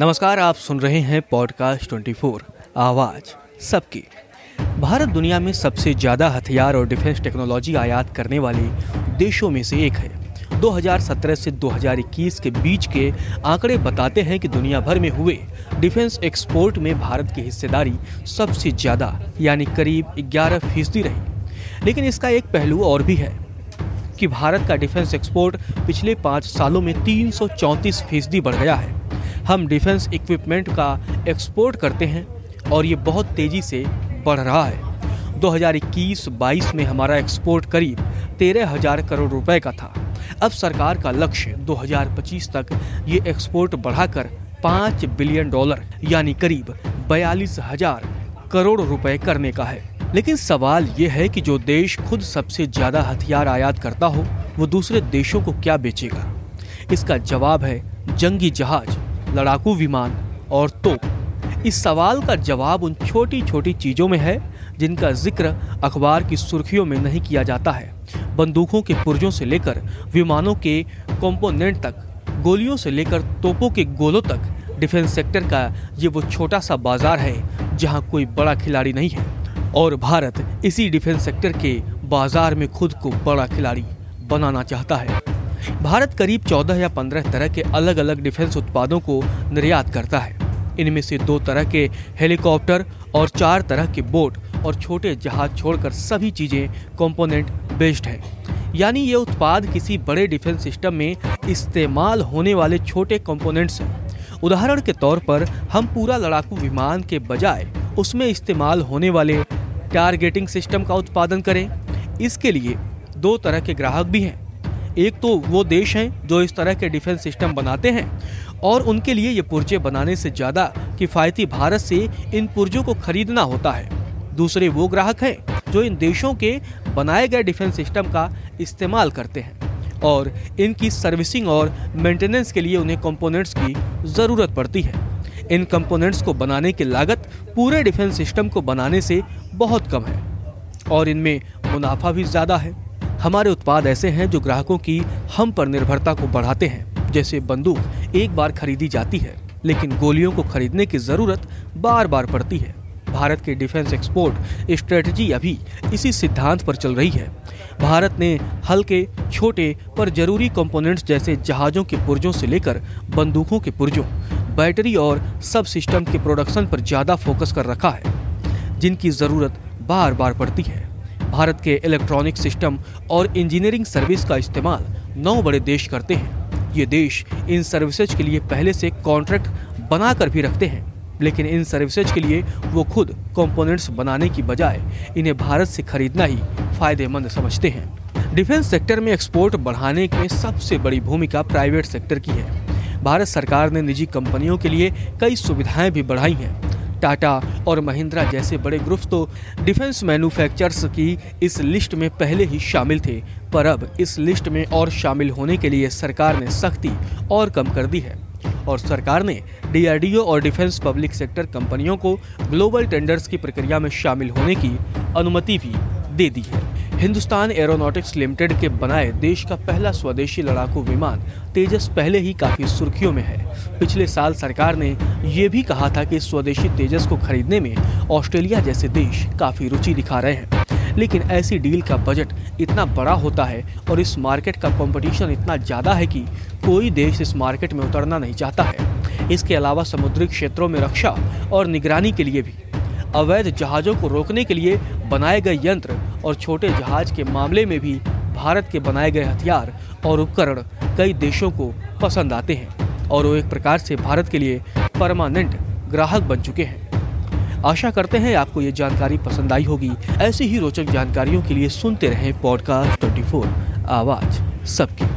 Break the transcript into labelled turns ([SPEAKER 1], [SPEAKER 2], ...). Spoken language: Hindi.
[SPEAKER 1] नमस्कार, आप सुन रहे हैं पॉडकास्ट 24 आवाज़ सबकी। भारत दुनिया में सबसे ज़्यादा हथियार और डिफेंस टेक्नोलॉजी आयात करने वाले देशों में से एक है। 2017 से 2021 के बीच के आंकड़े बताते हैं कि दुनिया भर में हुए डिफेंस एक्सपोर्ट में भारत की हिस्सेदारी सबसे ज़्यादा, यानी करीब 11 फ़ीसदी रही। लेकिन इसका एक पहलू और भी है कि भारत का डिफेंस एक्सपोर्ट पिछले पाँच सालों में तीन फ़ीसदी बढ़ गया है। हम डिफेंस इक्विपमेंट का एक्सपोर्ट करते हैं और ये बहुत तेज़ी से बढ़ रहा है। 2021-22 में हमारा एक्सपोर्ट करीब तेरह हज़ार करोड़ रुपए का था। अब सरकार का लक्ष्य 2025 तक ये एक्सपोर्ट बढ़ाकर पाँच बिलियन डॉलर, यानी करीब बयालीस हज़ार करोड़ रुपए करने का है। लेकिन सवाल ये है कि जो देश खुद सबसे ज़्यादा हथियार आयात करता हो, वो दूसरे देशों को क्या बेचेगा? इसका जवाब है जंगी जहाज़। लड़ाकू विमान और तोप इस सवाल का जवाब उन छोटी छोटी चीज़ों में है, जिनका ज़िक्र अखबार की सुर्खियों में नहीं किया जाता है। बंदूकों के पुर्जों से लेकर विमानों के कंपोनेंट तक, गोलियों से लेकर तोपों के गोलों तक डिफेंस सेक्टर का ये वो छोटा सा बाज़ार है, जहाँ कोई बड़ा खिलाड़ी नहीं है। और भारत इसी डिफेंस सेक्टर के बाज़ार में खुद को बड़ा खिलाड़ी बनाना चाहता है। भारत करीब 14 या 15 तरह के अलग अलग डिफेंस उत्पादों को निर्यात करता है। इनमें से दो तरह के हेलीकॉप्टर और चार तरह के बोट और छोटे जहाज़ छोड़कर सभी चीज़ें कंपोनेंट बेस्ड हैं। यानी ये उत्पाद किसी बड़े डिफेंस सिस्टम में इस्तेमाल होने वाले छोटे कंपोनेंट्स हैं। उदाहरण के तौर पर हम पूरा लड़ाकू विमान के बजाय उसमें इस्तेमाल होने वाले टारगेटिंग सिस्टम का उत्पादन करें। इसके लिए दो तरह के ग्राहक भी हैं। एक तो वो देश हैं जो इस तरह के डिफेंस सिस्टम बनाते हैं और उनके लिए ये पुर्जे बनाने से ज़्यादा किफ़ायती भारत से इन पुर्जों को खरीदना होता है। दूसरे वो ग्राहक हैं जो इन देशों के बनाए गए डिफेंस सिस्टम का इस्तेमाल करते हैं और इनकी सर्विसिंग और मेंटेनेंस के लिए उन्हें कंपोनेंट्स की ज़रूरत पड़ती है। इन कंपोनेंट्स को बनाने की लागत पूरे डिफेंस सिस्टम को बनाने से बहुत कम है और इनमें मुनाफा भी ज़्यादा है। हमारे उत्पाद ऐसे हैं जो ग्राहकों की हम पर निर्भरता को बढ़ाते हैं। जैसे बंदूक एक बार खरीदी जाती है, लेकिन गोलियों को खरीदने की ज़रूरत बार बार पड़ती है। भारत के डिफेंस एक्सपोर्ट स्ट्रेटजी अभी इसी सिद्धांत पर चल रही है। भारत ने हल्के, छोटे पर ज़रूरी कंपोनेंट्स जैसे जहाज़ों के पुर्जों से लेकर बंदूकों के पुर्जों, बैटरी और सब सिस्टम के प्रोडक्शन पर ज़्यादा फोकस कर रखा है, जिनकी ज़रूरत बार बार पड़ती है। भारत के इलेक्ट्रॉनिक सिस्टम और इंजीनियरिंग सर्विस का इस्तेमाल नौ बड़े देश करते हैं। ये देश इन सर्विसेज़ के लिए पहले से कॉन्ट्रैक्ट बना कर भी रखते हैं, लेकिन इन सर्विसेज़ के लिए वो खुद कंपोनेंट्स बनाने की बजाय इन्हें भारत से खरीदना ही फ़ायदेमंद समझते हैं। डिफेंस सेक्टर में एक्सपोर्ट बढ़ाने में सबसे बड़ी भूमिका प्राइवेट सेक्टर की है। भारत सरकार ने निजी कंपनियों के लिए कई सुविधाएँ भी बढ़ाई हैं टाटा और महिंद्रा जैसे बड़े ग्रुप्स तो डिफेंस मैन्युफैक्चरर्स की इस लिस्ट में पहले ही शामिल थे, पर अब इस लिस्ट में और शामिल होने के लिए सरकार ने सख्ती और कम कर दी है। और सरकार ने डीआरडीओ और डिफेंस पब्लिक सेक्टर कंपनियों को ग्लोबल टेंडर्स की प्रक्रिया में शामिल होने की अनुमति भी दे दी है। हिंदुस्तान एरोनॉटिक्स लिमिटेड के बनाए देश का पहला स्वदेशी लड़ाकू विमान तेजस पहले ही काफ़ी सुर्खियों में है। पिछले साल सरकार ने ये भी कहा था कि स्वदेशी तेजस को खरीदने में ऑस्ट्रेलिया जैसे देश काफ़ी रुचि दिखा रहे हैं। लेकिन ऐसी डील का बजट इतना बड़ा होता है और इस मार्केट का कंपटीशन इतना ज़्यादा है कि कोई देश इस मार्केट में उतरना नहीं चाहता है। इसके अलावा समुद्री क्षेत्रों में रक्षा और निगरानी के लिए भी। अवैध जहाज़ों को रोकने के लिए बनाए गए यंत्र और छोटे जहाज़ के मामले में भी भारत के बनाए गए हथियार और उपकरण कई देशों को पसंद आते हैं और वो एक प्रकार से भारत के लिए परमानेंट ग्राहक बन चुके हैं। आशा करते हैं आपको ये जानकारी पसंद आई होगी। ऐसी ही रोचक जानकारियों के लिए सुनते रहें पॉडकास्ट 24 आवाज़ सबकी।